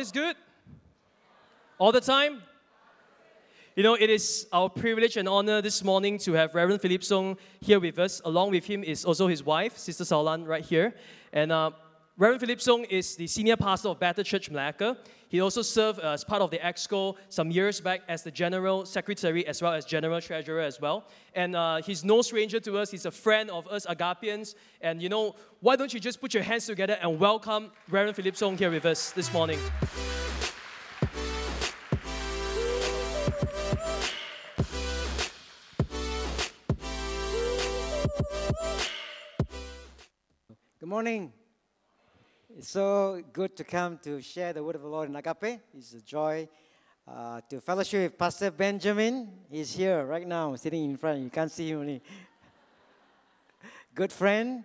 is good? All the time? You know, it is our privilege and honor this morning to have Reverend Philip Song here with us. Along with him is also his wife, Sister Saulan, right here. And uh, Reverend Philip Song is the senior pastor of Bethel Church Malacca. He also served as part of the EXCO some years back as the general secretary as well as general treasurer as well. And uh, he's no stranger to us. He's a friend of us Agapians. And you know, why don't you just put your hands together and welcome Reverend Philip Song here with us this morning. Good morning. It's so good to come to share the word of the Lord in Agape. It's a joy uh, to fellowship with Pastor Benjamin. He's here right now, sitting in front. You can't see him only. good friend,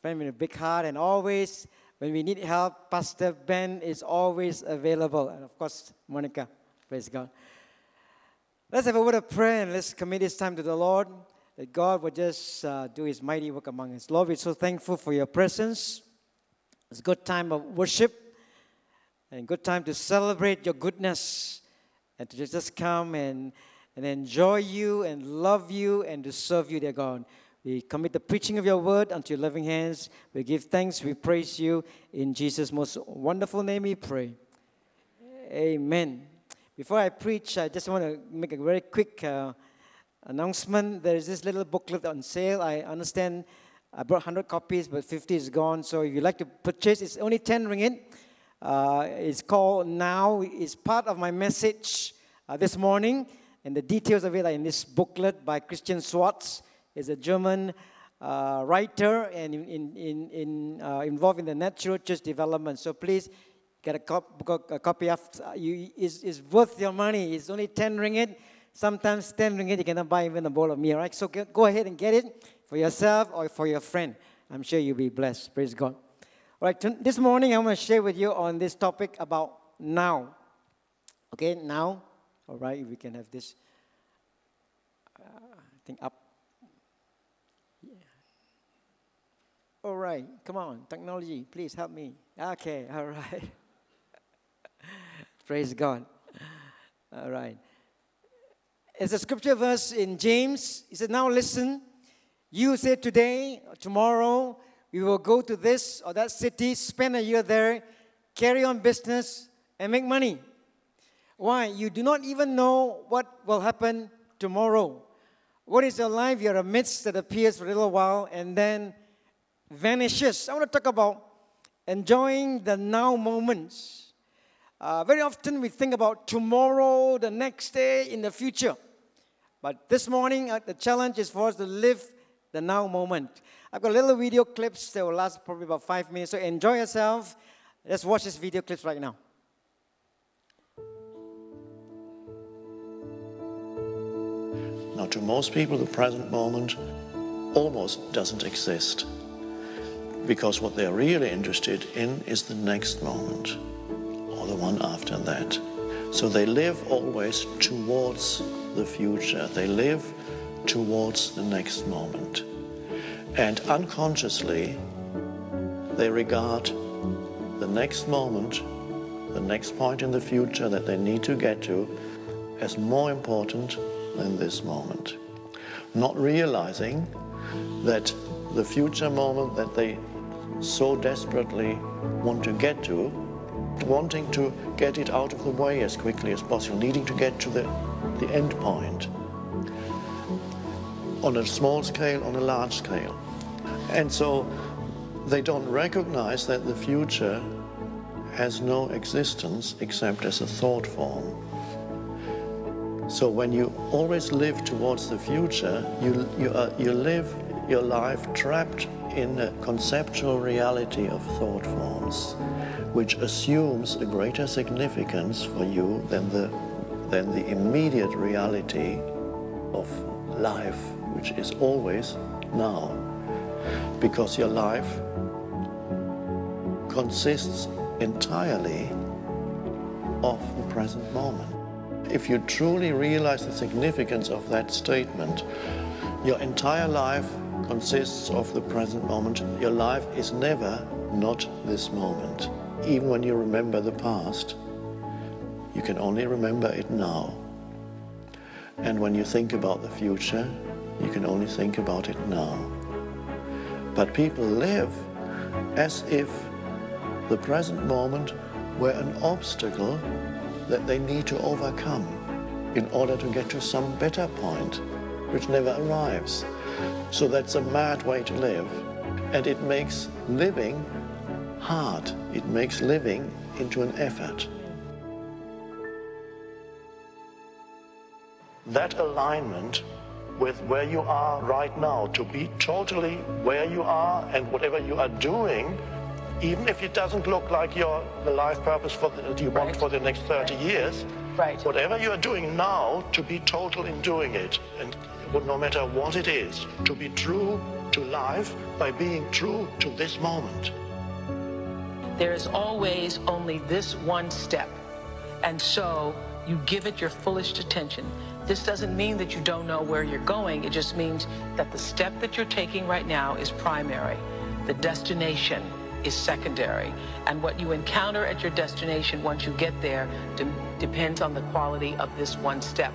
friend with a big heart, and always when we need help, Pastor Ben is always available. And of course, Monica. Praise God. Let's have a word of prayer and let's commit this time to the Lord that God will just uh, do His mighty work among us. Lord, we're so thankful for your presence. It's a good time of worship and good time to celebrate your goodness and to just come and, and enjoy you and love you and to serve you, dear God. We commit the preaching of your word unto your loving hands. We give thanks, we praise you. In Jesus' most wonderful name we pray. Amen. Before I preach, I just want to make a very quick uh, announcement. There is this little booklet on sale. I understand I brought 100 copies, but 50 is gone. So if you'd like to purchase, it's only 10 ringgit. Uh, it's called Now. It's part of my message uh, this morning. And the details of it are in this booklet by Christian Schwarz. He's a German uh, writer and in, in, in uh, involved in the natural church development. So please get a, cop, a copy of uh, you. It's, it's worth your money. It's only 10 ringgit. Sometimes 10 ringgit you cannot buy even a bowl of meal, right? So go ahead and get it for yourself or for your friend. I'm sure you'll be blessed. Praise God. All right, this morning I want to share with you on this topic about now. Okay, now. All right, we can have this uh, thing up. Yeah. All right, come on, technology, please help me. Okay, all right. Praise God. All right. It's a scripture verse in James. He said, Now listen, you say today, tomorrow, we will go to this or that city, spend a year there, carry on business, and make money. Why? You do not even know what will happen tomorrow. What is your life? You're a mist that appears for a little while and then vanishes. I want to talk about enjoying the now moments. Uh, very often we think about tomorrow, the next day, in the future. But this morning, uh, the challenge is for us to live the now moment. I've got little video clips that will last probably about five minutes. So enjoy yourself. Let's watch this video clips right now. Now, to most people, the present moment almost doesn't exist because what they're really interested in is the next moment or the one after that. So they live always towards the future. They live towards the next moment. And unconsciously, they regard the next moment, the next point in the future that they need to get to, as more important than this moment. Not realizing that the future moment that they so desperately want to get to, wanting to get it out of the way as quickly as possible, needing to get to the, the end point on a small scale, on a large scale. And so they don't recognize that the future has no existence except as a thought form. So when you always live towards the future, you, you, uh, you live your life trapped in a conceptual reality of thought forms, which assumes a greater significance for you than the, than the immediate reality of life, which is always now. Because your life consists entirely of the present moment. If you truly realize the significance of that statement, your entire life consists of the present moment. Your life is never not this moment. even when you remember the past, you can only remember it now. And when you think about the future, you can only think about it now. But people live as if the present moment were an obstacle that they need to overcome in order to get to some better point, which never arrives. So that's a mad way to live. And it makes living hard. It makes living into an effort. That alignment with where you are right now, to be totally where you are and whatever you are doing, even if it doesn't look like your the life purpose for the, that you want for the next 30 years, Right. whatever you are doing now, to be total in doing it, and no matter what it is, to be true to life by being true to this moment. There is always only this one step. And so you give it your fullest attention. This doesn't mean that you don't know where you're going. It just means that the step that you're taking right now is primary. The destination is secondary. And what you encounter at your destination once you get there de- depends on the quality of this one step.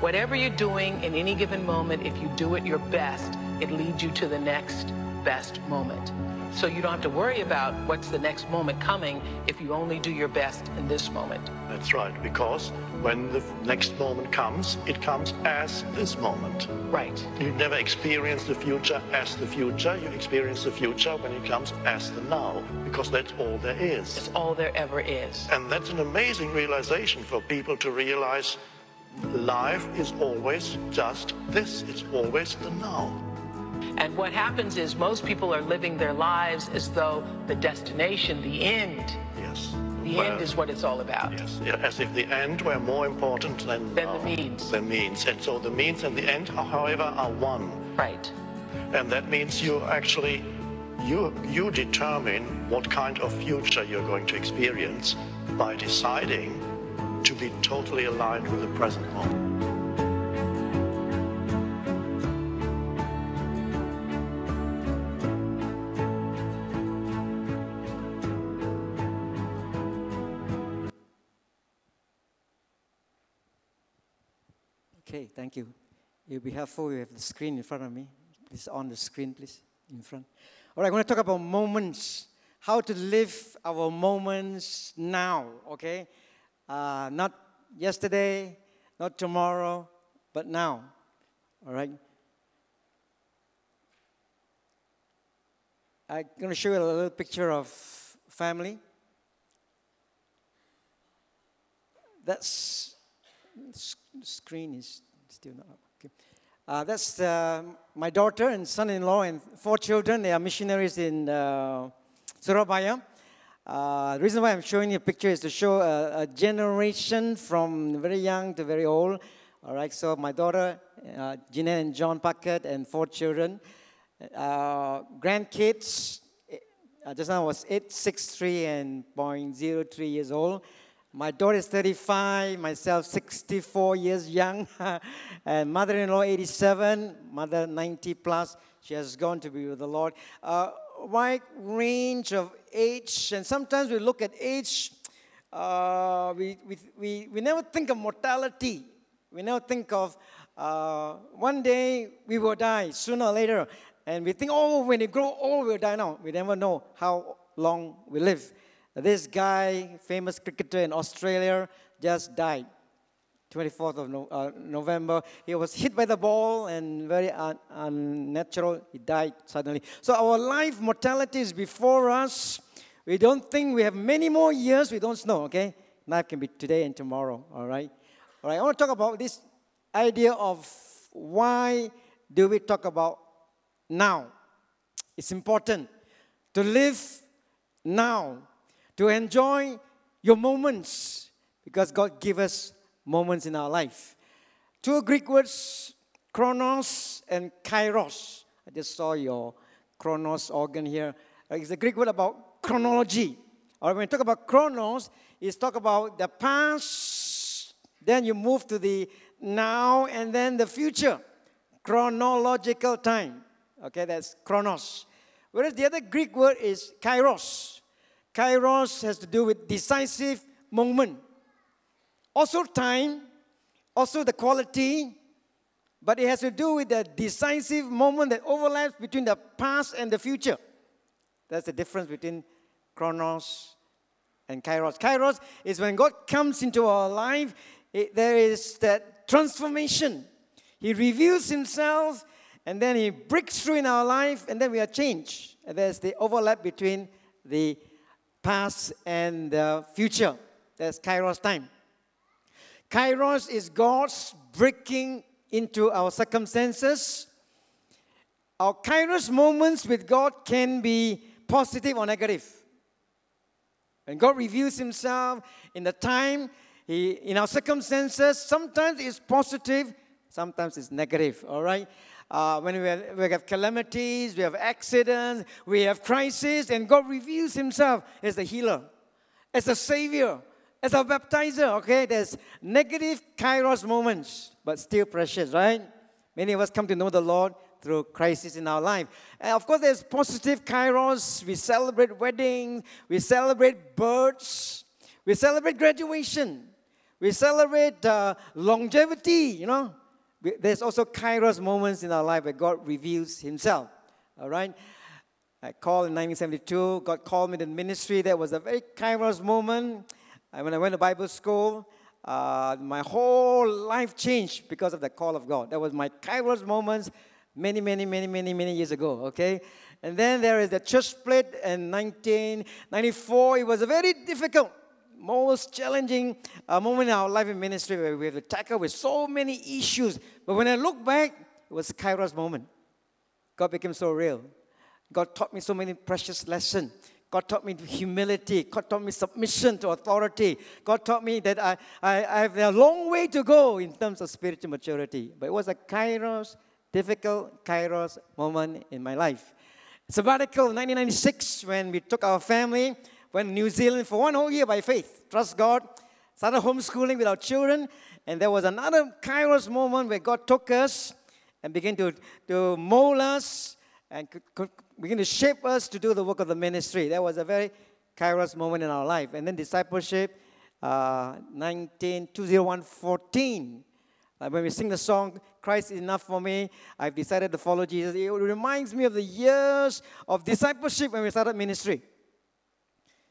Whatever you're doing in any given moment, if you do it your best, it leads you to the next best moment. So you don't have to worry about what's the next moment coming if you only do your best in this moment. That's right, because when the next moment comes, it comes as this moment. Right. You never experience the future as the future. You experience the future when it comes as the now, because that's all there is. It's all there ever is. And that's an amazing realization for people to realize life is always just this. It's always the now. And what happens is most people are living their lives as though the destination, the end, Yes. the Well, end is what it's all about. Yes, as if the end were more important than, Than the uh, means. The means. And so the means and the end, however, are one. Right. And that means you actually you you determine what kind of future you're going to experience by deciding to be totally aligned with the present moment. Okay, thank you. It'll be helpful. You have the screen in front of me. Please on the screen, please, in front. All right, I'm going to talk about moments. How to live our moments now, okay? Uh, not yesterday, not tomorrow, but now. All right? I'm going to show you a little picture of family. That's screen is still not up. Okay. Uh, that's uh, my daughter and son-in-law and four children. They are missionaries in uh, Surabaya. Uh, the reason why I'm showing you a picture is to show a, a generation from very young to very old. All right, so my daughter, uh, Jeanette and John Packard, and four children. Uh, grandkids, uh, just now was 863 and 0.03 years old. My daughter is 35, myself 64 years young, and mother-in-law 87, mother 90 plus. She has gone to be with the Lord. Uh, wide range of age, and sometimes we look at age, uh, we, we, we, we never think of mortality. We never think of uh, one day we will die sooner or later. And we think, oh, when you grow old, we'll die now. We never know how long we live. This guy, famous cricketer in Australia, just died. 24th of no, uh, November. He was hit by the ball and very un- unnatural. He died suddenly. So our life mortality is before us. We don't think we have many more years. We don't know, okay? Life can be today and tomorrow, all right? All right, I want to talk about this idea of why do we talk about now? It's important to live now, to enjoy your moments, because God gave us moments in our life. Two Greek words, chronos and kairos. I just saw your Kronos organ here. It's a Greek word about chronology. Or when we talk about chronos, it's talk about the past, then you move to the now, and then the future. Chronological time. Okay, that's chronos. Whereas the other Greek word is kairos. Kairos has to do with decisive moment. Also, time, also the quality, but it has to do with the decisive moment that overlaps between the past and the future. That's the difference between chronos and kairos. Kairos is when God comes into our life, it, there is that transformation. He reveals himself and then he breaks through in our life and then we are changed. And there's the overlap between the past and the future. That's kairos time. Kairos is God's breaking into our circumstances. Our kairos moments with God can be positive or negative. When God reveals Himself in the time, he, in our circumstances, sometimes it's positive, sometimes it's negative, all right? Uh, when we have, we have calamities, we have accidents, we have crises, and God reveals Himself as the healer, as a savior, as a baptizer, okay? There's negative kairos moments, but still precious, right? Many of us come to know the Lord through crisis in our life. And of course, there's positive kairos. We celebrate weddings, we celebrate births, we celebrate graduation, we celebrate uh, longevity, you know. There's also kairos moments in our life where God reveals Himself, all right? I called in 1972. God called me to ministry. That was a very kairos moment. And when I went to Bible school, uh, my whole life changed because of the call of God. That was my kairos moments many, many, many, many, many years ago, okay? And then there is the church split in 1994. It was a very difficult, most challenging uh, moment in our life in ministry where we have to tackle with so many issues. But when I look back, it was Kairos moment. God became so real. God taught me so many precious lessons. God taught me humility. God taught me submission to authority. God taught me that I, I, I have a long way to go in terms of spiritual maturity. But it was a Kairos difficult kairos moment in my life. Sabbatical 1996 when we took our family, went to New Zealand for one whole year by faith. Trust God. Started homeschooling with our children. And there was another kairos moment where God took us and began to, to mold us and could, could begin to shape us to do the work of the ministry. That was a very kairos moment in our life. And then discipleship, uh, 19, 2014. Like when we sing the song, Christ is enough for me, I've decided to follow Jesus. It reminds me of the years of discipleship when we started ministry.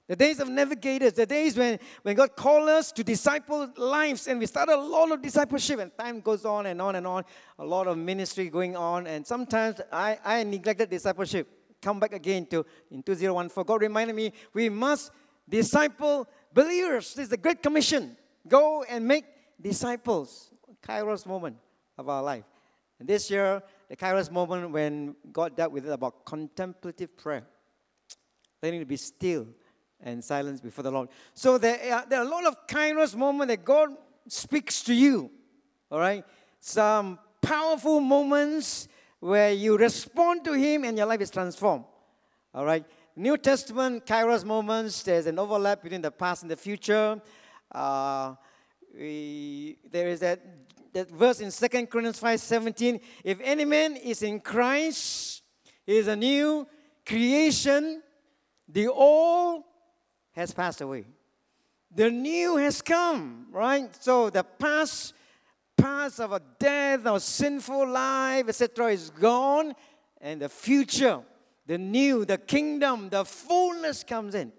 The days of navigators, the days when, when God called us to disciple lives, and we started a lot of discipleship, and time goes on and on and on, a lot of ministry going on, and sometimes I, I neglected discipleship. Come back again to in 2014. God reminded me we must disciple believers. This is the Great Commission. Go and make disciples. Kairos moment of our life. And this year, the Kairos moment when God dealt with it about contemplative prayer, learning to be still and silence before the Lord. So there are, there are a lot of Kairos moments that God speaks to you. All right? Some powerful moments where you respond to Him and your life is transformed. All right? New Testament Kairos moments, there's an overlap between the past and the future. Uh, we, there is that that verse in 2 Corinthians 5 17. If any man is in Christ, he is a new creation. The old has passed away. The new has come, right? So the past, past of a death, our sinful life, etc., is gone, and the future, the new, the kingdom, the fullness comes in.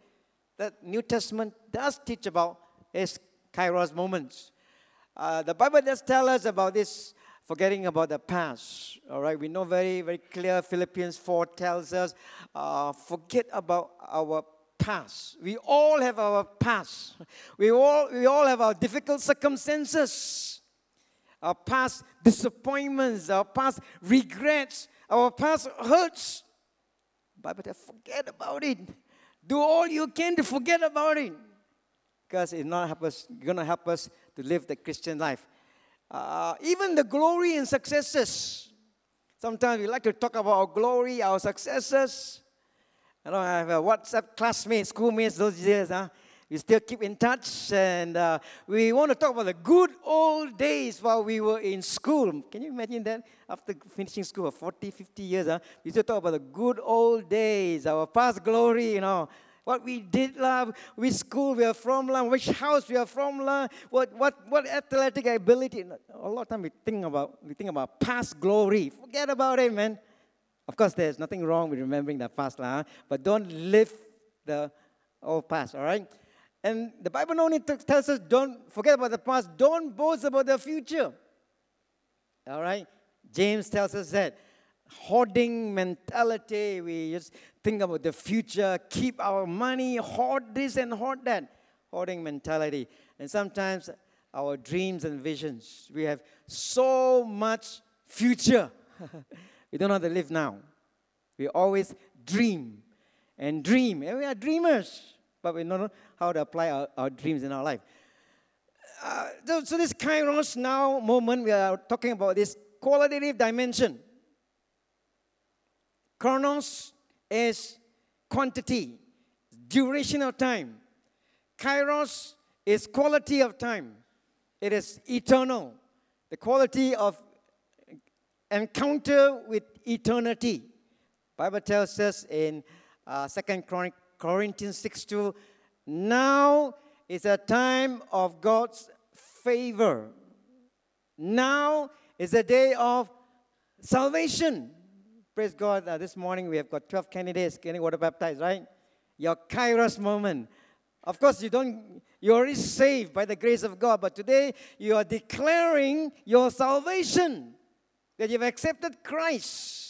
That New Testament does teach about is Kairos moments. Uh, the Bible does tell us about this forgetting about the past. All right, we know very, very clear. Philippians 4 tells us uh, forget about our past. We all have our past. We all, we all have our difficult circumstances, our past disappointments, our past regrets, our past hurts. Says, forget about it. Do all you can to forget about it. Because it's not help us, to help us to live the Christian life. Uh, even the glory and successes. Sometimes we like to talk about our glory, our successes. You know, I have a WhatsApp classmates, schoolmates those years. Huh? We still keep in touch, and uh, we want to talk about the good old days while we were in school. Can you imagine that? After finishing school for 40, 50 years, huh? we still talk about the good old days, our past glory, you know, what we did, lah, which school we are from, lah, which house we are from, lah, what, what, what athletic ability. A lot of time we think about we think about past glory. Forget about it, man. Of course, there's nothing wrong with remembering the past, lah, but don't live the old past, all right? And the Bible not only tells us don't forget about the past, don't boast about the future. All right? James tells us that hoarding mentality. We just think about the future, keep our money, hoard this and hoard that. Hoarding mentality. And sometimes our dreams and visions, we have so much future. we don't know how to live now. We always dream and dream. And we are dreamers, but we don't know how to apply our, our dreams in our life. Uh, so, so, this Kairos now moment, we are talking about this qualitative dimension. Chronos is quantity, duration of time. Kairos is quality of time. It is eternal. The quality of encounter with eternity. Bible tells us in uh, 2 Corinthians 6 2, now is a time of God's favor. Now is a day of salvation. Praise God. Uh, this morning we have got 12 candidates getting water baptized, right? Your kairos moment. Of course, you don't, you're already saved by the grace of God, but today you are declaring your salvation, that you've accepted Christ.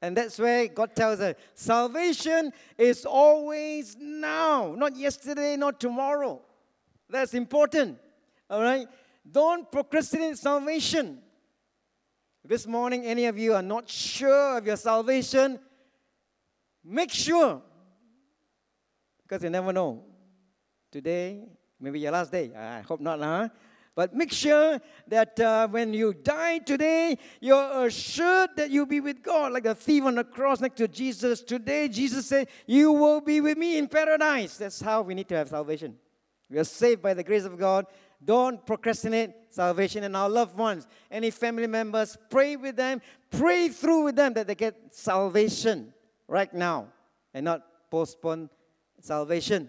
And that's where God tells us salvation is always now, not yesterday, not tomorrow. That's important. All right? Don't procrastinate salvation. This morning, any of you are not sure of your salvation, make sure. Because you never know. Today, maybe your last day. I hope not, huh? But make sure that uh, when you die today, you're assured that you'll be with God, like the thief on the cross next to Jesus. Today, Jesus said, You will be with me in paradise. That's how we need to have salvation. We are saved by the grace of God. Don't procrastinate salvation and our loved ones. Any family members, pray with them, pray through with them that they get salvation right now and not postpone salvation.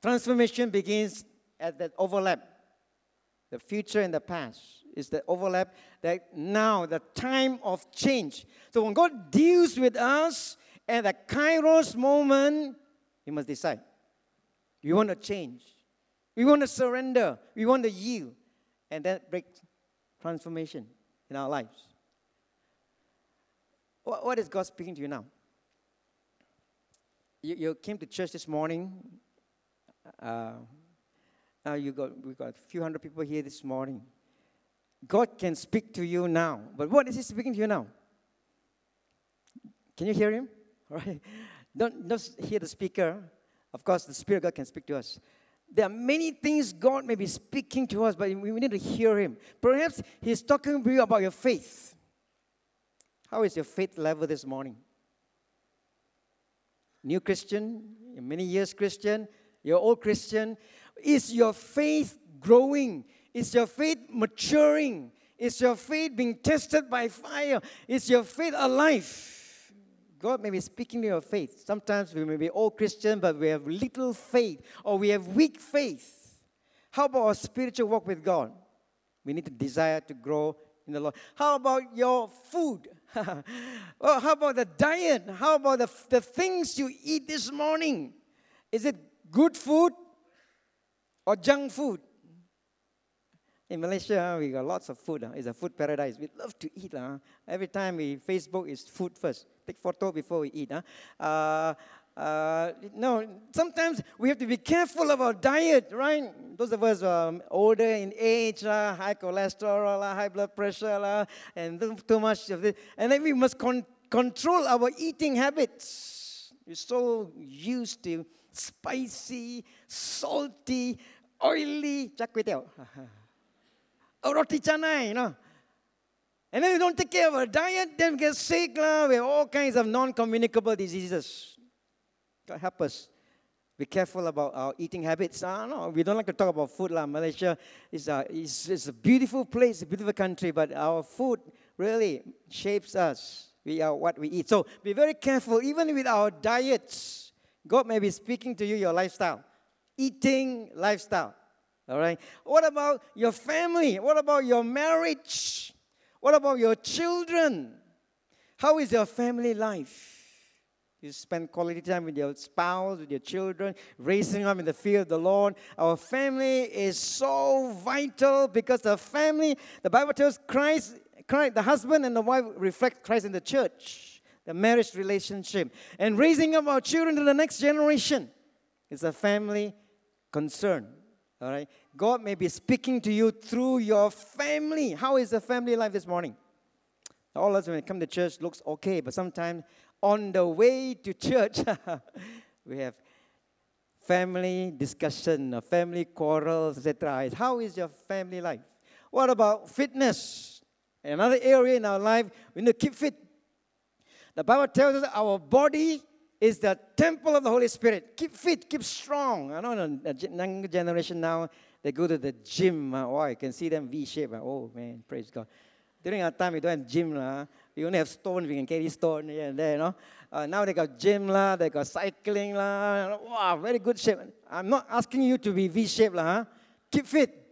Transformation begins at that overlap. The future and the past is the overlap that now, the time of change. So when God deals with us at the kairos moment, He must decide. You want to change we want to surrender. We want to yield. And that brings transformation in our lives. What, what is God speaking to you now? You, you came to church this morning. Uh, now you got we got a few hundred people here this morning. God can speak to you now. But what is He speaking to you now? Can you hear Him? Right. Don't just hear the speaker. Of course, the Spirit of God can speak to us. There are many things God may be speaking to us, but we need to hear Him. Perhaps He's talking to you about your faith. How is your faith level this morning? New Christian, many years Christian, you're old Christian. Is your faith growing? Is your faith maturing? Is your faith being tested by fire? Is your faith alive? God may be speaking to your faith. Sometimes we may be all Christian, but we have little faith or we have weak faith. How about our spiritual walk with God? We need to desire to grow in the Lord. How about your food? well, how about the diet? How about the, the things you eat this morning? Is it good food or junk food? In Malaysia, we got lots of food. It's a food paradise. We love to eat. Every time we Facebook is food first take photo before we eat. Huh? Uh, uh, no, sometimes we have to be careful of our diet, right? Those of us um, older in age, uh, high cholesterol, uh, high blood pressure, uh, and too much of this. And then we must con- control our eating habits. We're so used to spicy, salty, oily, char kway teow. roti canai, you know. And then we don't take care of our diet, then get sick. La. We have all kinds of non communicable diseases. God help us. Be careful about our eating habits. Uh, no, we don't like to talk about food. La. Malaysia is a, a beautiful place, a beautiful country, but our food really shapes us. We are what we eat. So be very careful, even with our diets. God may be speaking to you your lifestyle, eating lifestyle. All right. What about your family? What about your marriage? What about your children? How is your family life? You spend quality time with your spouse, with your children, raising them in the fear of the Lord. Our family is so vital because the family, the Bible tells Christ, Christ, the husband and the wife reflect Christ in the church, the marriage relationship. And raising up our children to the next generation is a family concern. All right? God may be speaking to you through your family. How is the family life this morning? All of us, when we come to church, looks okay, but sometimes on the way to church, we have family discussion, family quarrels, etc. How is your family life? What about fitness? Another area in our life, we need to keep fit. The Bible tells us our body is the temple of the Holy Spirit. Keep fit, keep strong. I know the younger generation now, they go to the gym. Uh, oh, I can see them V shape. Uh, oh, man, praise God. During our time, we don't have gym. Uh, we only have stone. We can carry stone here and there. You know? Uh, now they got gym. La, they got cycling. La. Wow, very good shape. I'm not asking you to be V shape. La, huh? Keep fit.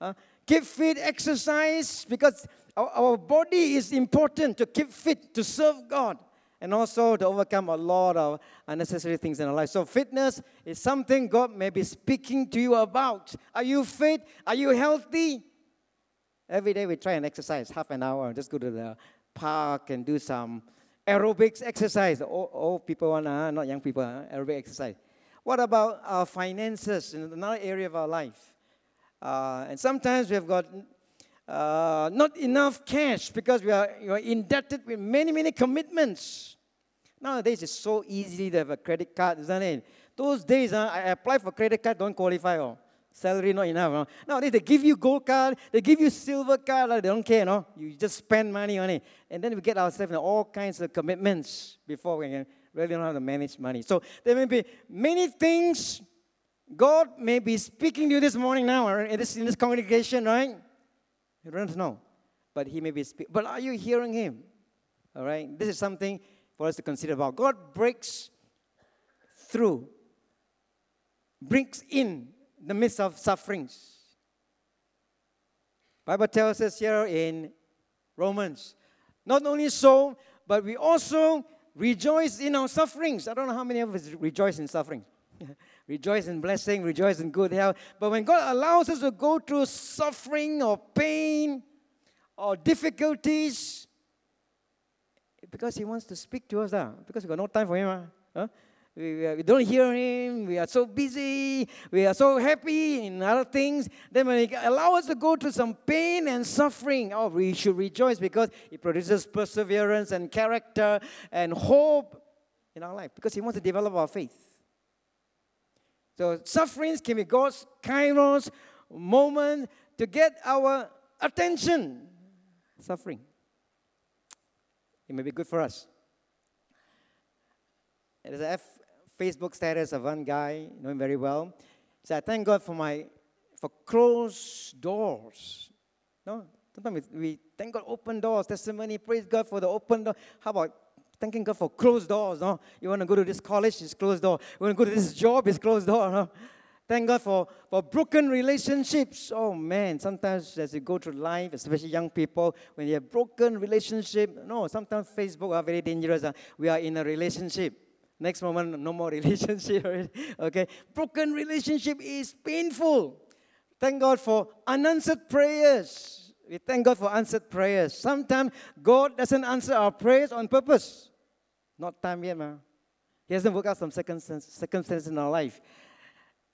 Uh, keep fit, exercise, because our, our body is important to keep fit, to serve God and also to overcome a lot of unnecessary things in our life. So, fitness is something God may be speaking to you about. Are you fit? Are you healthy? Every day we try and exercise half an hour, just go to the park and do some aerobics exercise. Old, old people want, uh, not young people, uh, aerobic exercise. What about our finances in another area of our life? Uh, and sometimes we have got uh, not enough cash because we are, we are indebted with many, many commitments. Nowadays, it's so easy to have a credit card, isn't it? Those days, uh, I apply for credit card, don't qualify. Oh. Salary not enough. Uh. Nowadays, they give you gold card, they give you silver card, uh, they don't care. No? You just spend money on it. And then we get ourselves in all kinds of commitments before we can really know how to manage money. So there may be many things God may be speaking to you this morning now uh, in this, in this congregation, right? You don't know. But He may be speaking. But are you hearing Him? All right? This is something for us to consider about. God breaks through, brings in the midst of sufferings. Bible tells us here in Romans. Not only so, but we also rejoice in our sufferings. I don't know how many of us rejoice in suffering. rejoice in blessing, rejoice in good health. But when God allows us to go through suffering or pain or difficulties, because he wants to speak to us, uh, because we got no time for him. Uh, huh? we, we, don't hear him, we are so busy, we are so happy in other things. Then when he allows us to go through some pain and suffering, oh, we should rejoice because it produces perseverance and character and hope in our life because he wants to develop our faith. So sufferings can be God's kairos moment to get our attention. Suffering. It may be good for us. There's a F- Facebook status of one guy, know him very well. He said, I thank God for my for closed doors. No, sometimes we, we thank God open doors, testimony, praise God for the open door. How about thanking God for closed doors? No, you want to go to this college, it's closed door. You want to go to this job, it's closed door. No? Thank God for, for broken relationships. Oh man, sometimes as you go through life, especially young people, when you have broken relationship, no, sometimes Facebook are very dangerous. Uh, we are in a relationship. Next moment, no more relationship. okay, broken relationship is painful. Thank God for unanswered prayers. We thank God for answered prayers. Sometimes God doesn't answer our prayers on purpose. Not time yet, man. He hasn't worked out some circumstances in our life.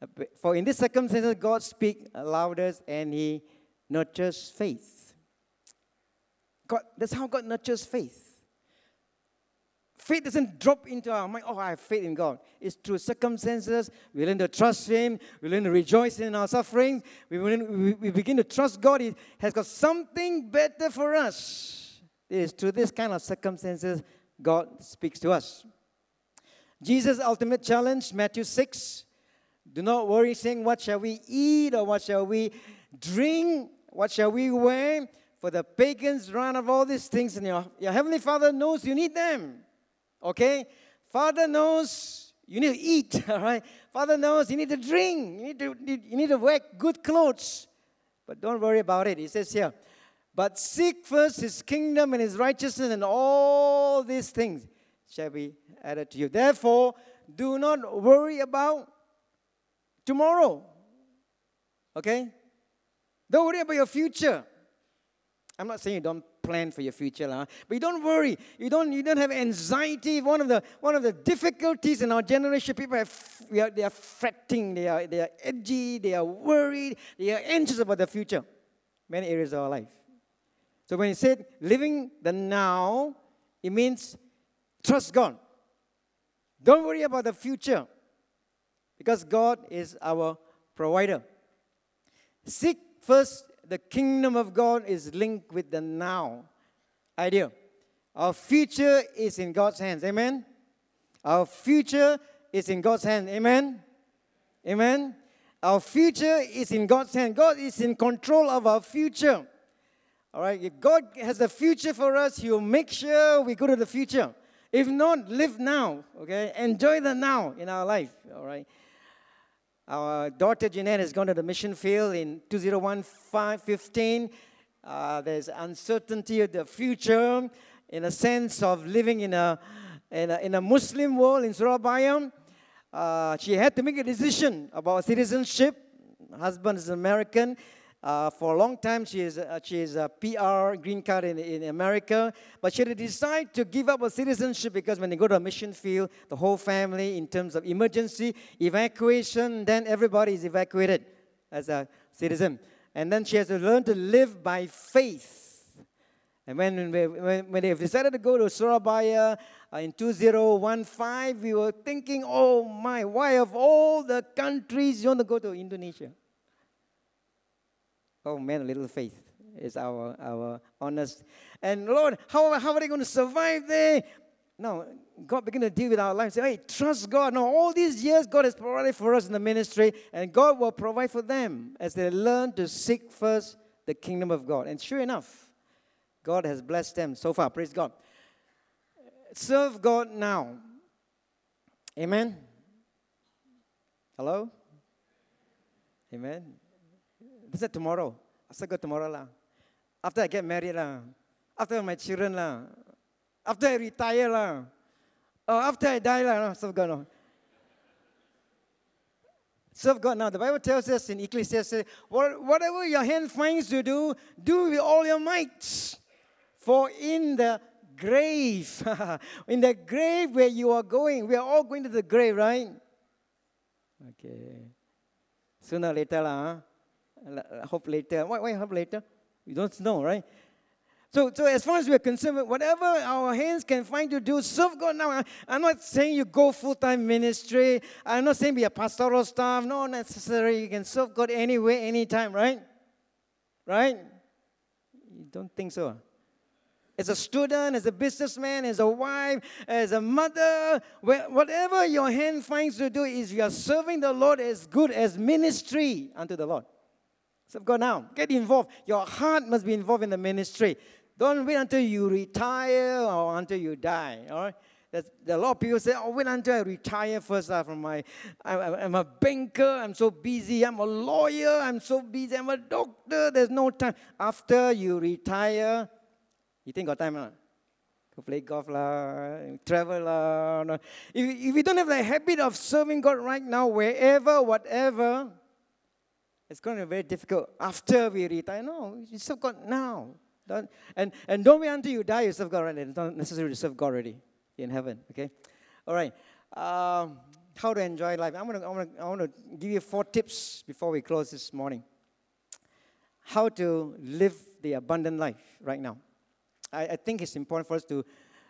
Uh, for in this circumstances, God speaks louder and He nurtures faith. God, that's how God nurtures faith. Faith doesn't drop into our mind, oh, I have faith in God. It's through circumstances. We learn to trust Him. We learn to rejoice in our suffering. We, learn, we, we begin to trust God. He has got something better for us. It is through this kind of circumstances God speaks to us. Jesus' ultimate challenge, Matthew 6. Do not worry, saying, What shall we eat or what shall we drink? What shall we wear? For the pagans run of all these things, and your, your heavenly Father knows you need them. Okay? Father knows you need to eat, all right? Father knows you need to drink, you need to, you need to wear good clothes. But don't worry about it. He says here, but seek first his kingdom and his righteousness, and all these things shall be added to you. Therefore, do not worry about tomorrow. Okay? Don't worry about your future. I'm not saying you don't plan for your future, lah, but you don't worry. You don't, you don't have anxiety. One of the, one of the difficulties in our generation, people have, we are, they are fretting, they are, they are edgy, they are worried, they are anxious about the future. Many areas of our life. So when he said living the now, it means trust God. Don't worry about the future because God is our provider. Seek first the kingdom of God is linked with the now idea. Our future is in God's hands. Amen. Our future is in God's hands. Amen. Amen. Our future is in God's hand. God is in control of our future. All right. If God has a future for us, He'll make sure we go to the future. If not, live now. Okay. Enjoy the now in our life. All right. Our daughter Jeanette has gone to the mission field in 2015. Uh, there's uncertainty of the future in a sense of living in a, in a, in a Muslim world in Surabaya. Uh, she had to make a decision about citizenship. Husband is American. Uh, for a long time, she is, uh, she is a PR, green card in, in America. But she had to decide to give up her citizenship because when they go to a mission field, the whole family, in terms of emergency, evacuation, then everybody is evacuated as a citizen. And then she has to learn to live by faith. And when, when, when they decided to go to Surabaya uh, in 2015, we were thinking, oh my, why of all the countries you want to go to Indonesia? Oh man, a little faith is our, our honest. And Lord, how, how are they going to survive there? No, God began to deal with our lives. Say, hey, trust God. No, all these years God has provided for us in the ministry, and God will provide for them as they learn to seek first the kingdom of God. And sure enough, God has blessed them so far. Praise God. Serve God now. Amen. Hello? Amen. This said tomorrow. I said go tomorrow lah. After I get married lah. After my children lah. After I retire lah. Or after I die lah. Serve God now. Serve God now. The Bible tells us in Ecclesiastes, whatever your hand finds to do, do with all your might. For in the grave, in the grave where you are going, we are all going to the grave, right? Okay. Sooner or later, lah. Huh? Uh, hope later. Why, why hope later? You don't know, right? So, so as far as we're concerned, whatever our hands can find to do, serve God now. I'm not saying you go full-time ministry. I'm not saying be a pastoral staff. No, necessary. You can serve God anywhere, anytime, right? Right? You don't think so? As a student, as a businessman, as a wife, as a mother, whatever your hand finds to do is you are serving the Lord as good as ministry unto the Lord. Serve God now. Get involved. Your heart must be involved in the ministry. Don't wait until you retire or until you die. All right? There's, a lot of people say, oh, wait until I retire first uh, from my, I, I'm a banker, I'm so busy, I'm a lawyer, I'm so busy, I'm a doctor, there's no time. After you retire, you think got time or Go play golf lah, travel lah. If, if you don't have the habit of serving God right now, wherever, whatever, it's going to be very difficult after we retire. No, you serve God now. Don't, and, and don't wait until you die, you serve God already. Don't necessarily serve God already in heaven. Okay? All right. Um, how to enjoy life. I'm gonna, I'm gonna, I to give you four tips before we close this morning. How to live the abundant life right now. I, I think it's important for us to,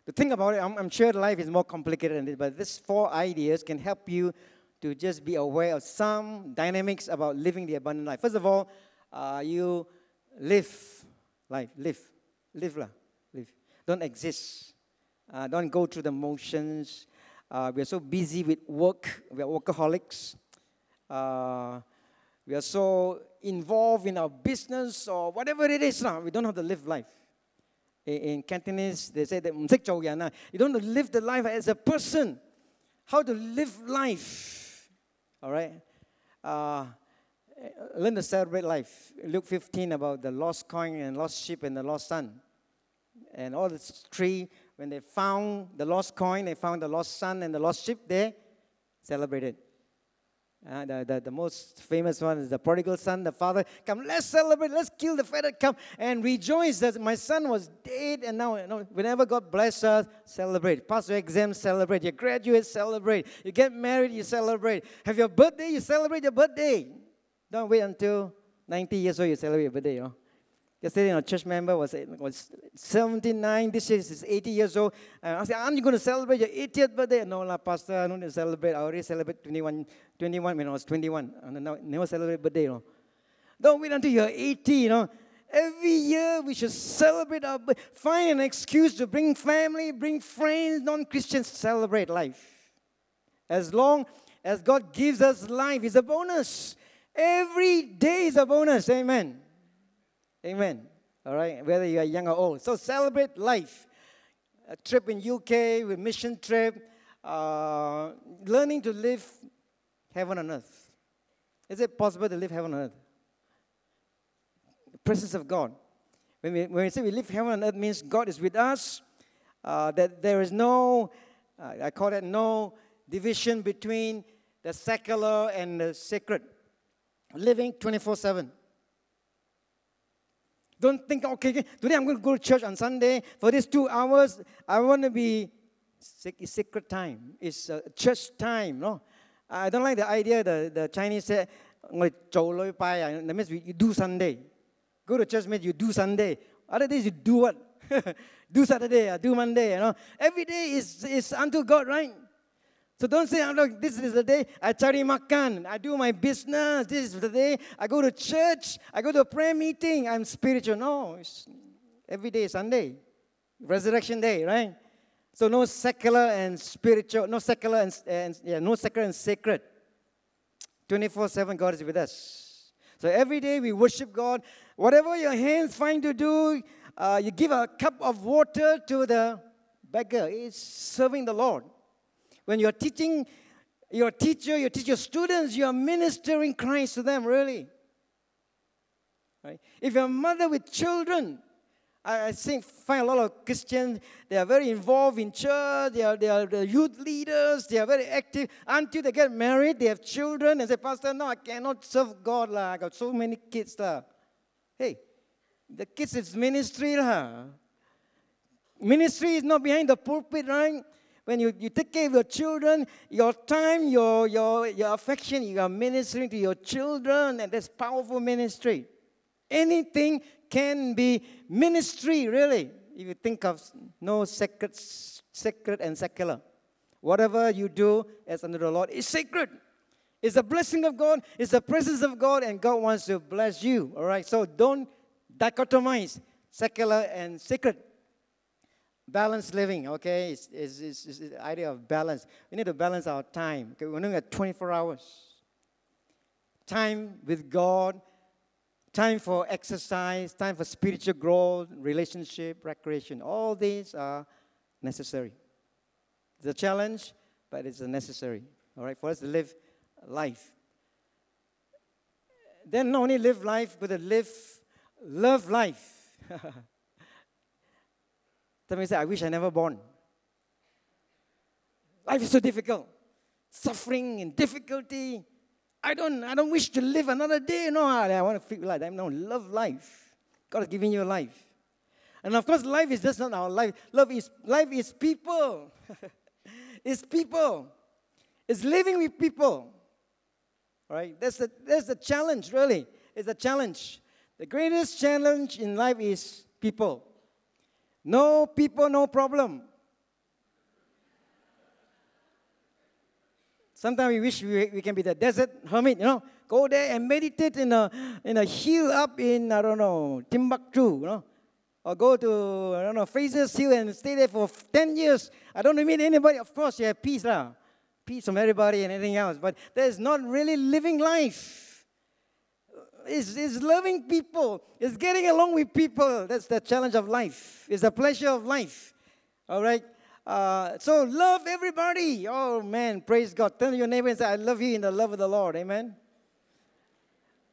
to think about it. I'm, I'm sure life is more complicated than this, but these four ideas can help you to just be aware of some dynamics about living the abundant life. First of all, uh, you live life, live, live, lah, live. Don't exist. Uh, don't go through the motions. Uh, we are so busy with work. We are workaholics. Uh, we are so involved in our business or whatever it is. Lah. We don't have to live life. In, in Cantonese, they say that you don't live the life as a person. How to live life all right? Uh, learn to celebrate life. Luke 15 about the lost coin and lost sheep and the lost son. And all the three, when they found the lost coin, they found the lost son and the lost sheep, they celebrated. Uh, the, the, the most famous one is the prodigal son, the father. Come, let's celebrate, let's kill the father, come and rejoice that my son was dead and now, you know, whenever God bless us, celebrate. Pass your exam, celebrate. You graduate, celebrate. You get married, you celebrate. Have your birthday, you celebrate your birthday. Don't wait until 90 years old, you celebrate your birthday, you know. Yesterday, know, church member was, eh, was 79. This year is 80 years old. And I said, aren't you going to celebrate your 80th birthday? No, la, pastor, I don't celebrate. I already celebrated 21, 21 when I was 21. And now never celebrate birthday, you know. Don't wait until you're 80, you know. Every year we should celebrate our Find an excuse to bring family, bring friends, non-Christians, celebrate life. As long as God gives us life, is a bonus. Every day is a bonus. Amen. Amen. All right, whether you are young or old. So celebrate life. A trip in UK, with mission trip, uh, learning to live heaven on earth. Is it possible to live heaven on earth? The presence of God. When we, when we say we live heaven on earth means God is with us, uh, that there is no, uh, I call it no division between the secular and the sacred. Living 24 7. Don't think, okay, today I'm going to go to church on Sunday. For these two hours, I want to be it's sacred time. It's uh, church time. No, I don't like the idea the, the Chinese say, that means you do Sunday. Go to church means you do Sunday. Other days you do what? do Saturday, do Monday, you know. Every day is, is unto God, right? So don't say, oh, look, this is the day I cari makan, I do my business, this is the day I go to church, I go to a prayer meeting, I'm spiritual. No, every day Sunday, resurrection day, right? So no secular and spiritual, no secular and, and yeah, no secular and sacred. 24-7 God is with us. So every day we worship God. Whatever your hands find to do, uh, you give a cup of water to the beggar. It's serving the Lord. When you're teaching your teacher, you teach your students, you're ministering Christ to them, really. Right? If you're a mother with children, I, I think find a lot of Christians, they are very involved in church, they are, they are the youth leaders, they are very active. Until they get married, they have children, and say, Pastor, no, I cannot serve God. La. I got so many kids. La. Hey, the kids is ministry. La. Ministry is not behind the pulpit, right? When you, you take care of your children, your time, your, your, your affection, you are ministering to your children, and that's powerful ministry. Anything can be ministry, really, if you think of no sacred, sacred and secular. Whatever you do as under the Lord is sacred. It's the blessing of God, it's the presence of God, and God wants to bless you. All right, so don't dichotomize secular and sacred balanced living, okay, It's, is, is, is, the idea of balance. We need to balance our time. Okay, we're looking at 24 hours. Time with God, time for exercise, time for spiritual growth, relationship, recreation. All these are necessary. It's a challenge, but it's a necessary, all right, for us to live life. Then not only live life, but to live, love life. Somebody say, I wish I never born. Life is so difficult. Suffering and difficulty. I don't, I don't wish to live another day. No, I, want to feel like I no, love life. God has given you life. And of course, life is just not our life. Love is life is people. it's people. It's living with people. Right? That's the that's the challenge, really. It's a challenge. The greatest challenge in life is people. No people, no problem. Sometimes we wish we, we can be the desert hermit, you know, go there and meditate in a, in a hill up in, I don't know, Timbuktu, you know. or go to, I don't know, Fraser's Hill and stay there for 10 years. I don't meet anybody. Of course, you have peace, lah. peace from everybody and anything else, but there's not really living life. It's, it's loving people, it's getting along with people. That's the challenge of life, it's the pleasure of life. All right? Uh, so love everybody. Oh man, praise God. Tell your neighbor and say, I love you in the love of the Lord. Amen.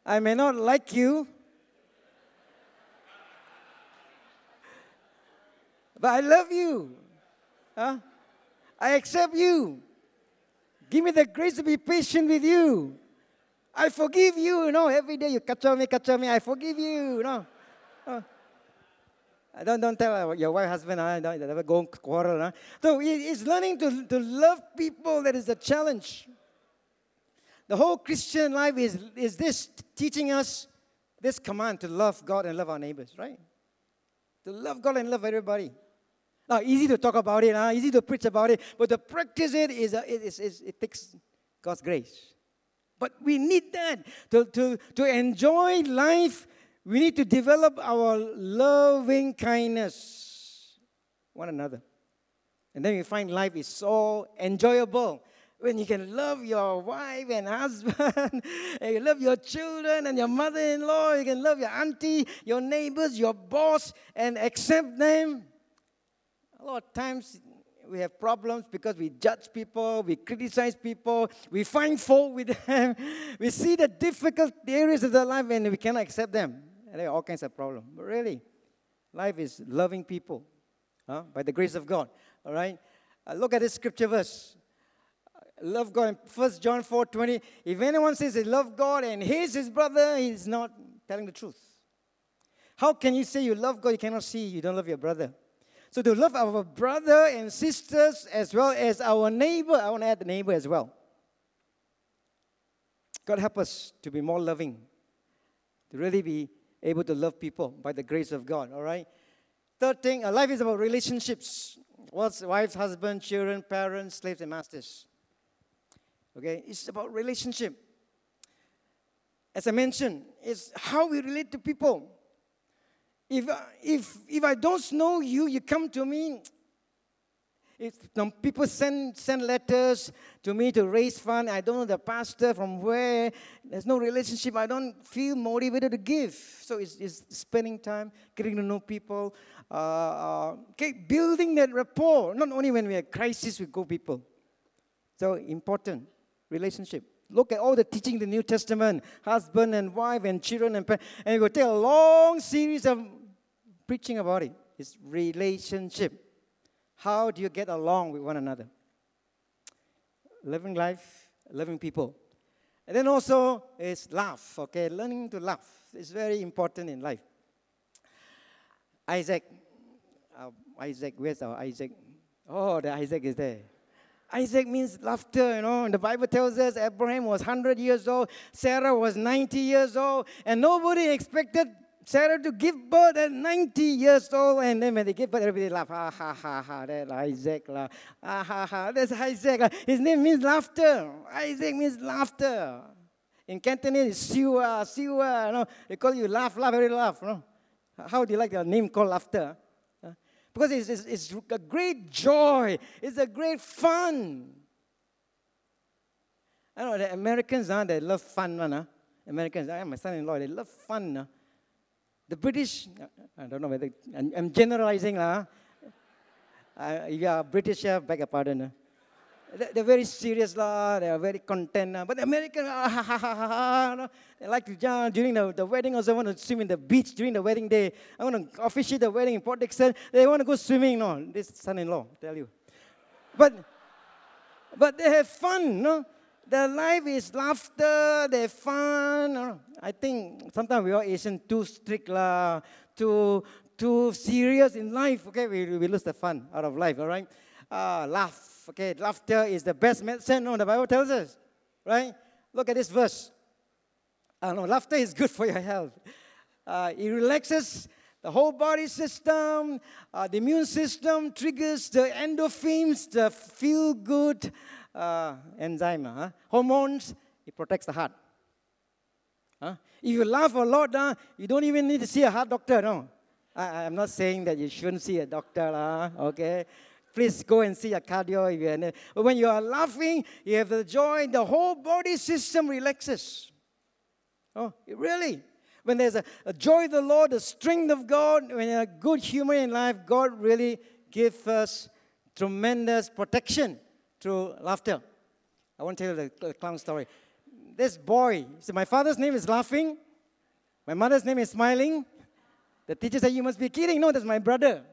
I may not like you, but I love you. Huh? I accept you. Give me the grace to be patient with you. I forgive you. You know, every day you kacau me, kacau me. I forgive you. You know. Uh, don't, don't tell your wife, husband, uh, don't never go quarrel. Uh. So it's learning to, to love people that is the challenge. The whole Christian life is, is this teaching us this command to love God and love our neighbors, right? To love God and love everybody. Now, easy to talk about it, huh? easy to preach about it, but to practice it is, a, it, is, is, it takes God's grace. But we need that to, to, to enjoy life. We need to develop our loving kindness one another. And then you find life is so enjoyable when you can love your wife and husband, and you love your children and your mother in law, you can love your auntie, your neighbors, your boss, and accept them a lot of times we have problems because we judge people, we criticize people, we find fault with them, we see the difficult areas of their life and we cannot accept them. And there are all kinds of problems. But really, life is loving people huh? by the grace of God. All right? Uh, look at this scripture verse. Love God. 1 John 4 20. If anyone says he love God and hates his brother, he's not telling the truth. How can you say you love God? You cannot see you don't love your brother. So to love our brother and sisters as well as our neighbor, I want to add the neighbor as well. God help us to be more loving, to really be able to love people by the grace of God, all right? Third thing, life is about relationships. What's wives, husbands, children, parents, slaves, and masters. Okay, it's about relationship. As I mentioned, it's how we relate to people. If, if, if I don't know you, you come to me. If some people send, send letters to me to raise fund, I don't know the pastor from where, there's no relationship, I don't feel motivated to give. So it's, it's spending time, getting to know people, uh, uh, building that rapport, not only when we have crisis with good people. So important, relationship. Look at all the teaching in the New Testament, husband and wife and children and parents. And it will take a long series of preaching about it. It's relationship. How do you get along with one another? Living life, loving people. And then also is laugh, okay? Learning to laugh is very important in life. Isaac, uh, Isaac, where's our Isaac? Oh, the Isaac is there. Isaac means laughter, you know. And the Bible tells us Abraham was 100 years old, Sarah was 90 years old, and nobody expected Sarah to give birth at 90 years old, and then when they give birth, everybody laugh. Ah, ha ha ah, ha ha, that's Isaac. La. Ha ha ha, that's Isaac. His name means laughter. Isaac means laughter. In Cantonese, it's siwa, siwa. You know, they call you laugh, laugh, very laugh. You know? How do you like your name called laughter? Because it's, it's, it's a great joy, it's a great fun. I know the Americans, huh, they love fun, huh? Americans, I am my son in law, they love fun. Huh? The British, I don't know whether, I'm, I'm generalizing. Uh, uh, are British, uh, beg your pardon. Uh. They're very serious, lah. they are very content. Uh. But the Americans, uh, ha, ha, ha, ha, they like to jump during the, the wedding, also want to swim in the beach during the wedding day. I want to officiate the wedding in Port Dickson. They want to go swimming, no, this son in law, tell you. But, but they have fun, no? The life is laughter, they're fun. I think sometimes we are Asian too strict, too, too serious in life. Okay, we, we lose the fun out of life, all right? Uh, laugh, okay? Laughter is the best medicine, no, the Bible tells us, right? Look at this verse. Uh, no, laughter is good for your health. Uh, it relaxes the whole body system, uh, the immune system, triggers the endorphins, the feel good uh, enzyme, huh? hormones, it protects the heart. Huh? If you laugh a lot, uh, you don't even need to see a heart doctor, no. I, I'm not saying that you shouldn't see a doctor, lah, okay? Please go and see a cardio if you're But when you are laughing, you have the joy, the whole body system relaxes. Oh, really? When there's a, a joy of the Lord, the strength of God, when a good humor in life, God really gives us tremendous protection through laughter. I want to tell you the, the clown story. This boy, so my father's name is laughing, my mother's name is smiling. The teacher said, You must be kidding. No, that's my brother.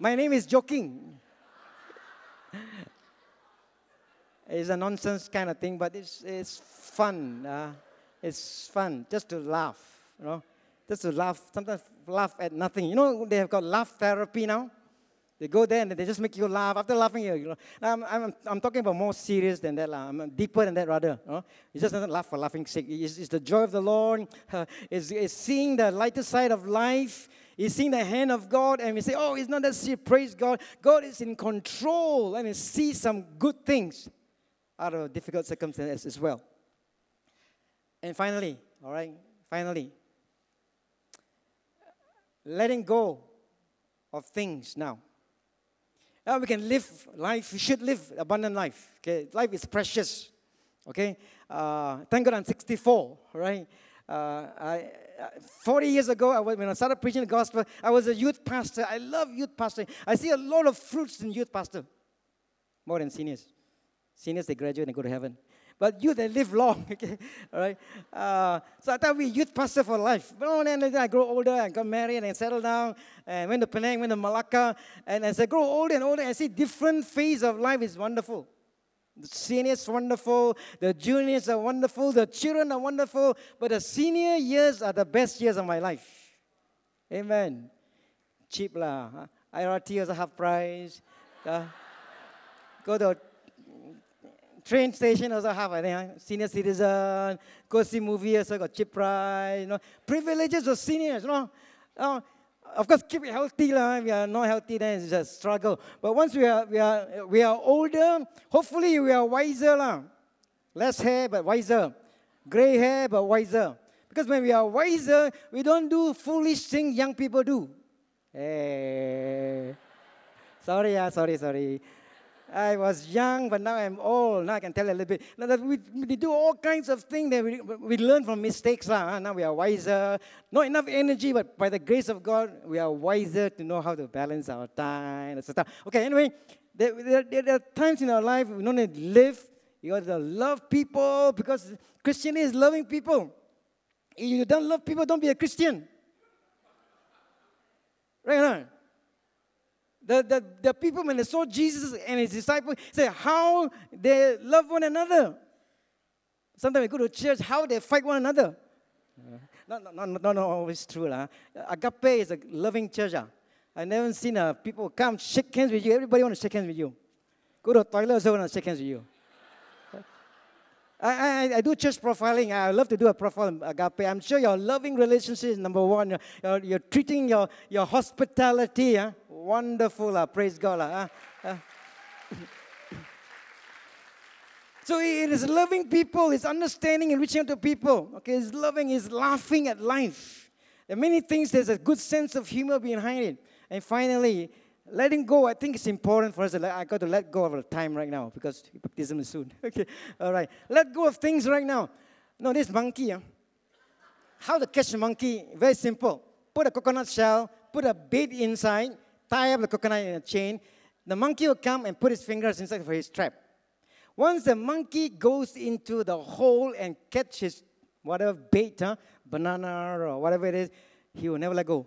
My name is joking. it's a nonsense kind of thing, but it's, it's fun. Uh, it's fun just to laugh, you know, just to laugh. Sometimes laugh at nothing. You know, they have got laugh therapy now. They go there and they just make you laugh. After laughing, you know, I'm, I'm, I'm talking about more serious than that. I'm deeper than that, rather. You know? It's just not laugh for laughing sake. It's, it's the joy of the Lord. It's, it's seeing the lighter side of life. It's seeing the hand of God. And we say, oh, it's not that serious. Praise God. God is in control. And see some good things out of difficult circumstances as well. And finally, all right, finally, letting go of things now. Now we can live life, we should live abundant life. Okay, life is precious. Okay, uh, thank God I'm 64, right? Uh, I, uh, 40 years ago, I was, when I started preaching the gospel, I was a youth pastor. I love youth pastor. I see a lot of fruits in youth pastor, more than seniors. Seniors, they graduate and go to heaven. But you, they live long, okay? All right? Uh, so I thought we youth pastor for life. But then, then I grow older, I got married and settled down, and went to Penang, went to Malacca. And as I grow older and older, I see different phase of life is wonderful. The seniors wonderful, the juniors are wonderful, the children are wonderful, but the senior years are the best years of my life. Amen. Cheap lah. IRT also half price. Uh, go to train station also have, I think, senior citizen, go see movie also got cheap price, you know. Privileges of seniors, you know. Uh, of course, keep it healthy. La. We are not healthy, then it's a struggle. But once we are, we are, we are older, hopefully we are wiser. La. Less hair, but wiser. Gray hair, but wiser. Because when we are wiser, we don't do foolish things young people do. Hey. Eh. Sorry, yeah, sorry, sorry. I was young, but now I'm old. Now I can tell a little bit. Now we, we do all kinds of things that we, we learn from mistakes. Lah. Ah, now we are wiser. Not enough energy, but by the grace of God, we are wiser to know how to balance our time, etc. Okay, anyway, there, there, there, are times in our life we don't need to live. You got to love people because Christianity is loving people. If you don't love people, don't be a Christian. Right now. The, the, the people, when they saw Jesus and his disciples, say how they love one another. Sometimes we go to church, how they fight one another. Uh, not, not, not, not always true. La. Agape is a loving church. I never seen uh, people come shake hands with you. Everybody want to shake hands with you. Go to the toilet, also want to shake hands with you. I, I, I, do church profiling. I love to do a profile agape. I'm sure your loving relationship is number one. You're, you're, you're treating your, your hospitality. Huh? Wonderful. Uh, praise God. Uh, uh. so it is loving people, it's understanding and reaching out to people. Okay, it's loving, it's laughing at life. There are many things, there's a good sense of humor behind it. And finally, letting go, I think it's important for us. I got to let go of the time right now because baptism is soon. okay, all right. Let go of things right now. No, this monkey, how to catch a monkey? Very simple. Put a coconut shell, put a bait inside, tie up the coconut in a chain. The monkey will come and put his fingers inside for his trap. Once the monkey goes into the hole and catches whatever bait, huh, banana or whatever it is, he will never let go.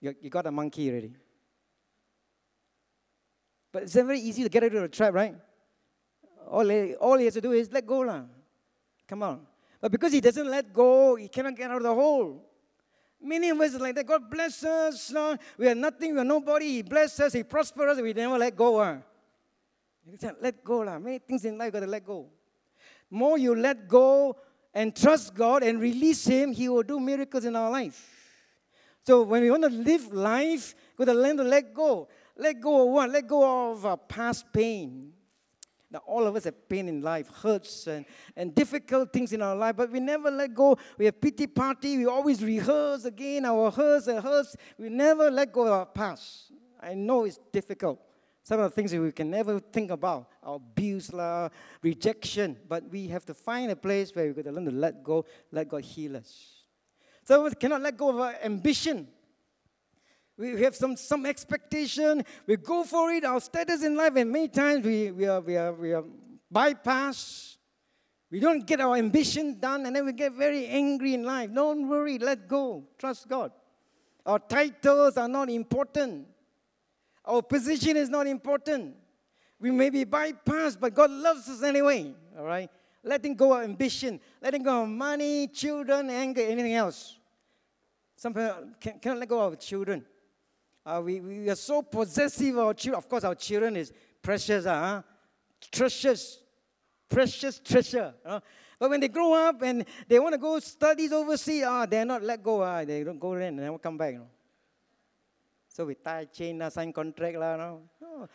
You, you got a monkey already. But it's very easy to get out of the trap, right? All he, all he has to do is let go. La. Come on. But because he doesn't let go, he cannot get out of the hole. Many us like that. God bless us. No? We are nothing, we are nobody. He bless us, He prosper us, we never let go. Uh. Let go. La. Many things in life, got to let go. More you let go and trust God and release Him, He will do miracles in our life. So when we want to live life, we got to learn to let go. Let go of what? Let go of uh, past pain. Now, all of us have pain in life, hurts, and, and difficult things in our life, but we never let go. We have pity party. We always rehearse again our hurts and hurts. We never let go of our past. I know it's difficult. Some of the things that we can never think about, our abuse, la, rejection, but we have to find a place where we're going to learn to let go, let God heal us. Of us cannot let go of our ambition. We have some, some expectation. We go for it, our status in life, and many times we, we, are, we, are, we are bypass. We don't get our ambition done, and then we get very angry in life. Don't worry, let go. Trust God. Our titles are not important. Our position is not important. We may be bypassed, but God loves us anyway. All right? Letting go of ambition, letting go of money, children, anger, anything else. Some people can, cannot let go of children. Uh, we, we are so possessive of our children. Of course, our children is precious, uh, precious, precious treasure. Uh. But when they grow up and they want to go studies overseas, uh, they're not let go. Uh, they don't go there and never come back. You know. So we tie chain, uh, sign contract. Uh, no? Oh.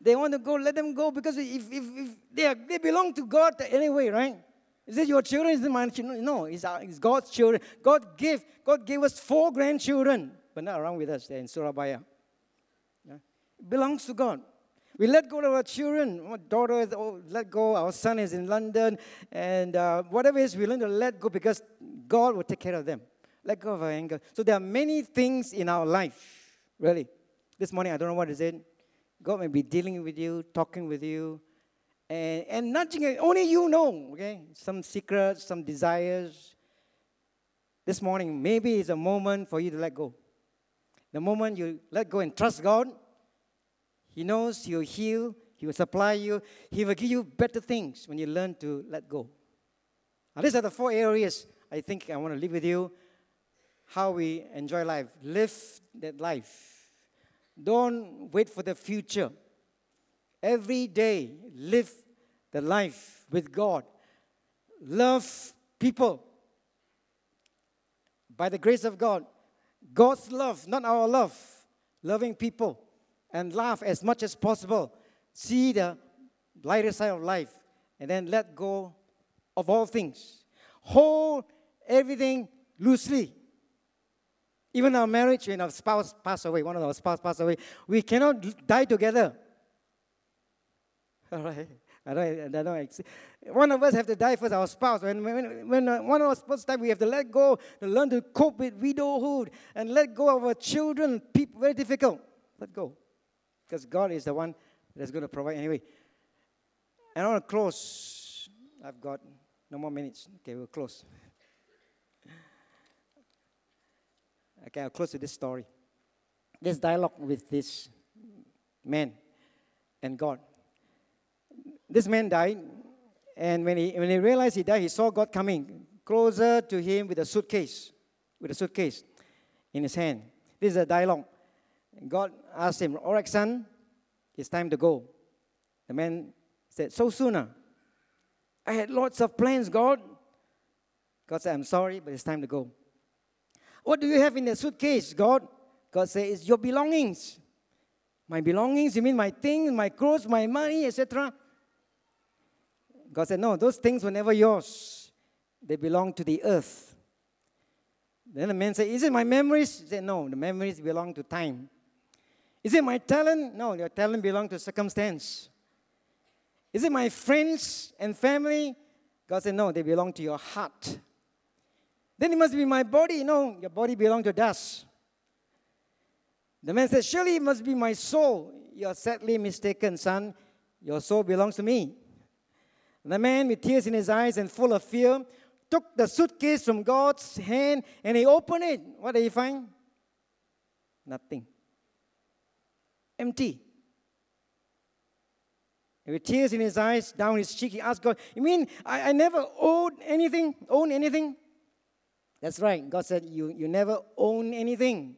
they want to go, let them go because if, if, if they, are, they belong to God anyway, right? Is it your children? Is it my children? No, it's, our, it's God's children. God gave, God gave us four grandchildren but not around with us. They're in Surabaya. Yeah? It belongs to God. We let go of our children. Our daughter is oh, let go. Our son is in London. And uh, whatever it is, we learn to let go because God will take care of them. Let go of our anger. So there are many things in our life, really. This morning, I don't know what is it. God may be dealing with you, talking with you, and, and nudging you. Only you know, okay? Some secrets, some desires. This morning, maybe it's a moment for you to let go. The moment you let go and trust God, He knows He'll heal, He will supply you, He will give you better things when you learn to let go. Now, these are the four areas I think I want to leave with you how we enjoy life. Live that life. Don't wait for the future. Every day, live the life with God. Love people. By the grace of God, God's love, not our love. Loving people and laugh as much as possible. See the lighter side of life and then let go of all things. Hold everything loosely. Even our marriage, when our spouse passed away, one of our spouse passed away, we cannot die together. All right. I don't, I don't, one of us have to die for our spouse. When, when, when uh, one of us to die, we have to let go, to learn to cope with widowhood, and let go of our children. People, very difficult. Let go. Because God is the one that's going to provide anyway. And I want to close. I've got no more minutes. Okay, we'll close. Okay, I'll close with this story. This dialogue with this man and God. This man died, and when he, when he realized he died, he saw God coming closer to him with a suitcase, with a suitcase in his hand. This is a dialogue. God asked him, All right, son, it's time to go. The man said, So sooner. Ah? I had lots of plans, God. God said, I'm sorry, but it's time to go. What do you have in the suitcase, God? God said, It's your belongings. My belongings, you mean my things, my clothes, my money, etc. God said, No, those things were never yours. They belong to the earth. Then the man said, Is it my memories? He said, No, the memories belong to time. Is it my talent? No, your talent belongs to circumstance. Is it my friends and family? God said, No, they belong to your heart. Then it must be my body. No, your body belongs to dust. The man said, Surely it must be my soul. You're sadly mistaken, son. Your soul belongs to me. The man, with tears in his eyes and full of fear, took the suitcase from God's hand and he opened it. What did he find? Nothing. Empty. And with tears in his eyes, down his cheek, he asked God, You mean I, I never owed anything? Own anything? That's right. God said, You, you never own anything.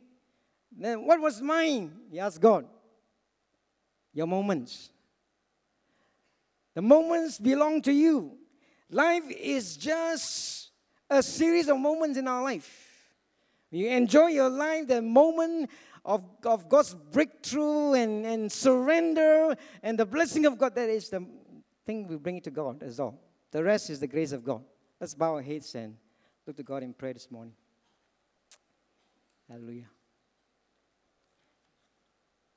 Then what was mine? He asked God. Your moments. The moments belong to you. Life is just a series of moments in our life. You enjoy your life, the moment of, of God's breakthrough and, and surrender and the blessing of God, that is the thing we bring it to God, that's all. The rest is the grace of God. Let's bow our heads and look to God in prayer this morning. Hallelujah.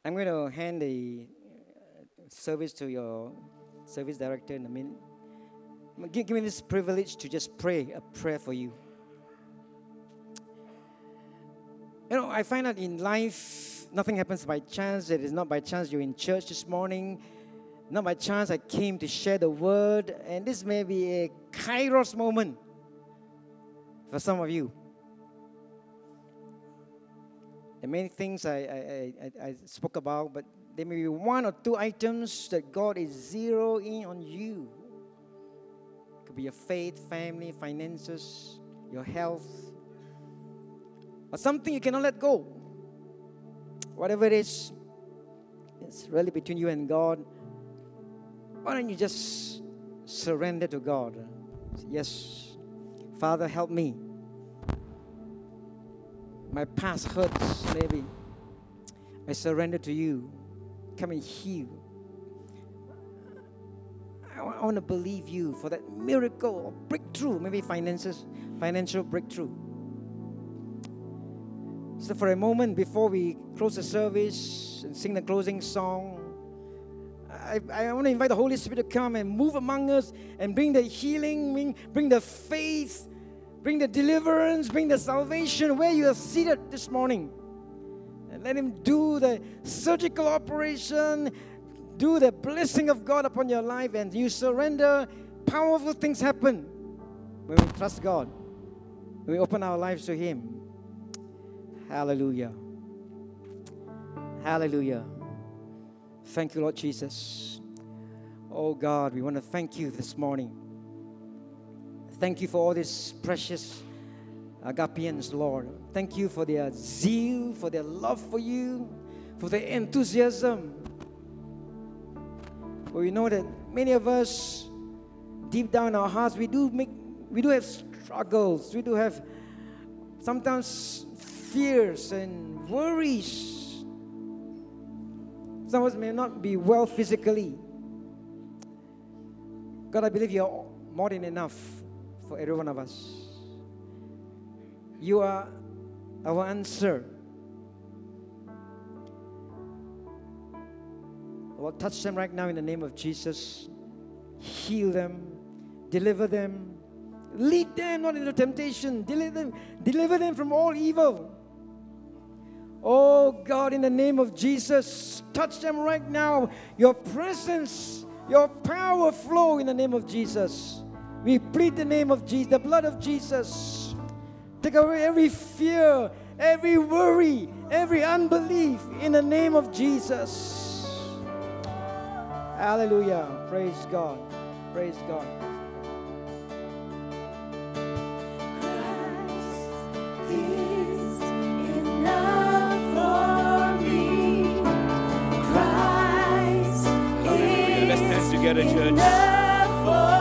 I'm going to hand the uh, service to your service director in a minute. Give, give me this privilege to just pray a prayer for you. You know, I find out in life, nothing happens by chance. It is not by chance you're in church this morning. Not by chance I came to share the word. And this may be a kairos moment for some of you. Are many things I, I, I, I spoke about, but there may be one or two items that God is zeroing on you. It could be your faith, family, finances, your health, or something you cannot let go. Whatever it is, it's really between you and God. Why don't you just surrender to God? Yes, Father, help me my past hurts, maybe. I surrender to you. Come and heal. I want to believe you for that miracle or breakthrough, maybe finances, financial breakthrough. So, for a moment before we close the service and sing the closing song, I, I want to invite the Holy Spirit to come and move among us and bring the healing, bring, bring the faith, Bring the deliverance, bring the salvation where you are seated this morning. Let Him do the surgical operation, do the blessing of God upon your life, and you surrender. Powerful things happen when we trust God, when we open our lives to Him. Hallelujah. Hallelujah. Thank you, Lord Jesus. Oh God, we want to thank you this morning. Thank you for all these precious Agapians, Lord. Thank you for their zeal, for their love for you, for their enthusiasm. But we know that many of us, deep down in our hearts, we do make, we do have struggles. We do have sometimes fears and worries. Some of us may not be well physically. God, I believe you're more than enough for every one of us. You are our answer. Lord, touch them right now in the name of Jesus. Heal them, deliver them, lead them not into temptation, deliver them, deliver them from all evil. Oh God, in the name of Jesus, touch them right now. Your presence, your power flow in the name of Jesus. We plead the name of Jesus, the blood of Jesus. Take away every fear, every worry, every unbelief in the name of Jesus. Hallelujah. Praise God. Praise God. together, church.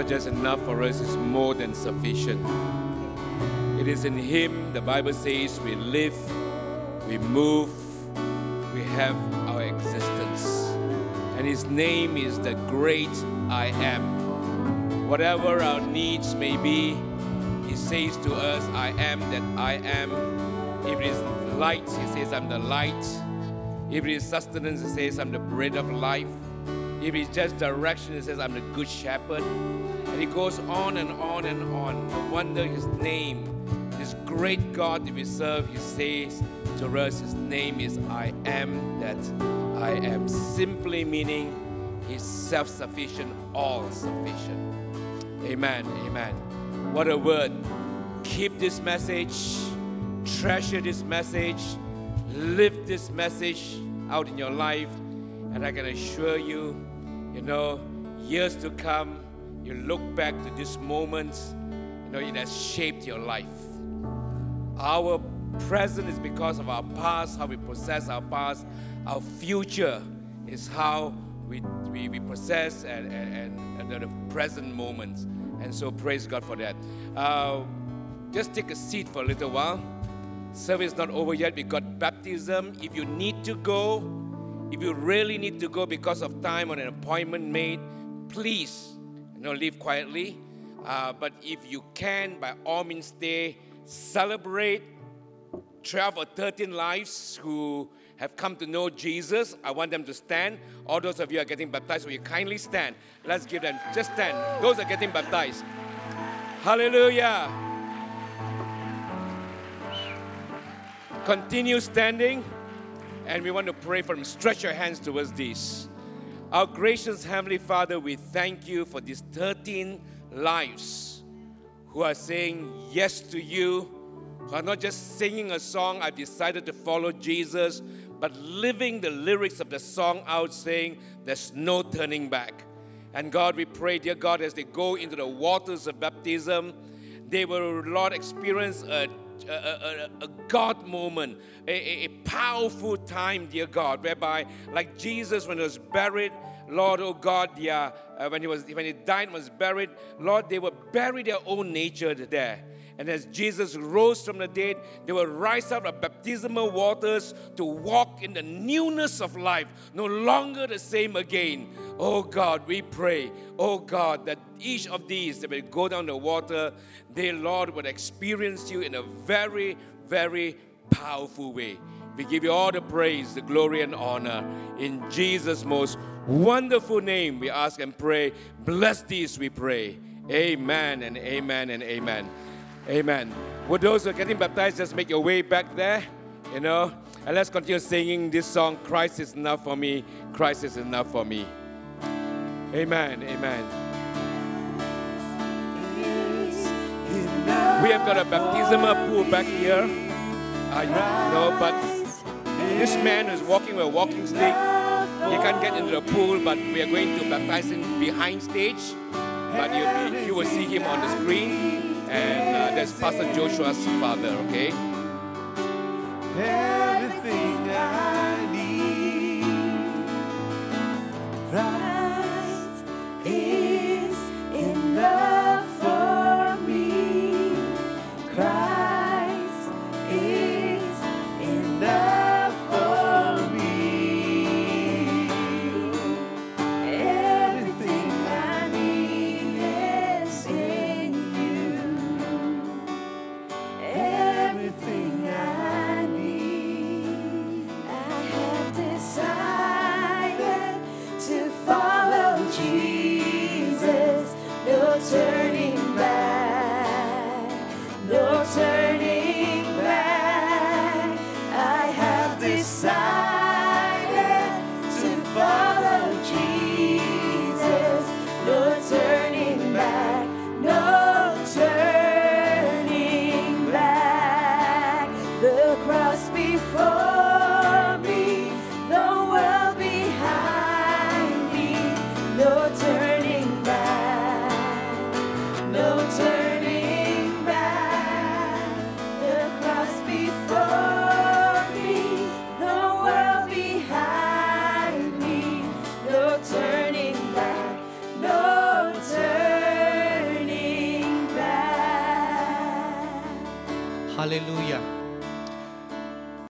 Not just enough for us, it's more than sufficient. It is in Him, the Bible says, we live, we move, we have our existence. And His name is the great I am. Whatever our needs may be, He says to us, I am that I am. If it is light, He says, I'm the light. If it is sustenance, He says, I'm the bread of life. If it's just direction, He says, I'm the good shepherd. And He goes on and on and on. No wonder His name, this great God that we serve, He says to us, His name is I am that I am. Simply meaning He's self sufficient, all sufficient. Amen. Amen. What a word. Keep this message, treasure this message, live this message out in your life. And I can assure you, you know, years to come, you look back to this moment, you know, it has shaped your life. Our present is because of our past, how we process our past. Our future is how we, we, we process and, and, and, the present moments. And so praise God for that. Uh, just take a seat for a little while. Service not over yet. We got baptism. If you need to go, if you really need to go because of time or an appointment made, please, you know, leave quietly. Uh, but if you can, by all means, stay, celebrate 12 or 13 lives who have come to know Jesus. I want them to stand. All those of you are getting baptized, will you kindly stand? Let's give them, just stand. Those are getting baptized. Hallelujah. Continue standing, and we want to pray for them. Stretch your hands towards this. Our gracious Heavenly Father, we thank you for these 13 lives who are saying yes to you, who are not just singing a song, I've decided to follow Jesus, but living the lyrics of the song out, saying, There's no turning back. And God, we pray, dear God, as they go into the waters of baptism, they will, Lord, experience a a, a, a, God moment, a, a, powerful time, dear God, whereby, like Jesus, when he was buried, Lord, oh God, yeah, uh, when he was when he died was buried, Lord, they will bury their own nature there. And as Jesus rose from the dead, they will rise out of baptismal waters to walk in the newness of life, no longer the same again. Oh God, we pray, oh God, that each of these that will go down the water, they, Lord, will experience you in a very, very powerful way. We give you all the praise, the glory, and honor. In Jesus' most wonderful name, we ask and pray. Bless these, we pray. Amen and amen and amen. Amen. Would those who are getting baptized just make your way back there? You know? And let's continue singing this song Christ is enough for me. Christ is enough for me. Amen. Amen. We have got a baptismal pool back here. You know, but this man who's walking with a walking stick, he can't get into the pool, but we are going to baptize him behind stage. But you will see him on the screen and uh, that's Pastor Joshua's father, okay?